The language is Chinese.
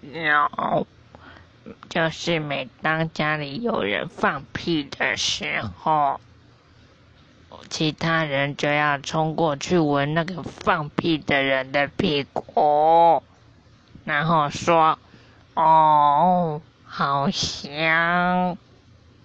有就是每当家里有人放屁的时候其他人就要冲过去闻那个放屁的人的屁股然后说哦好香。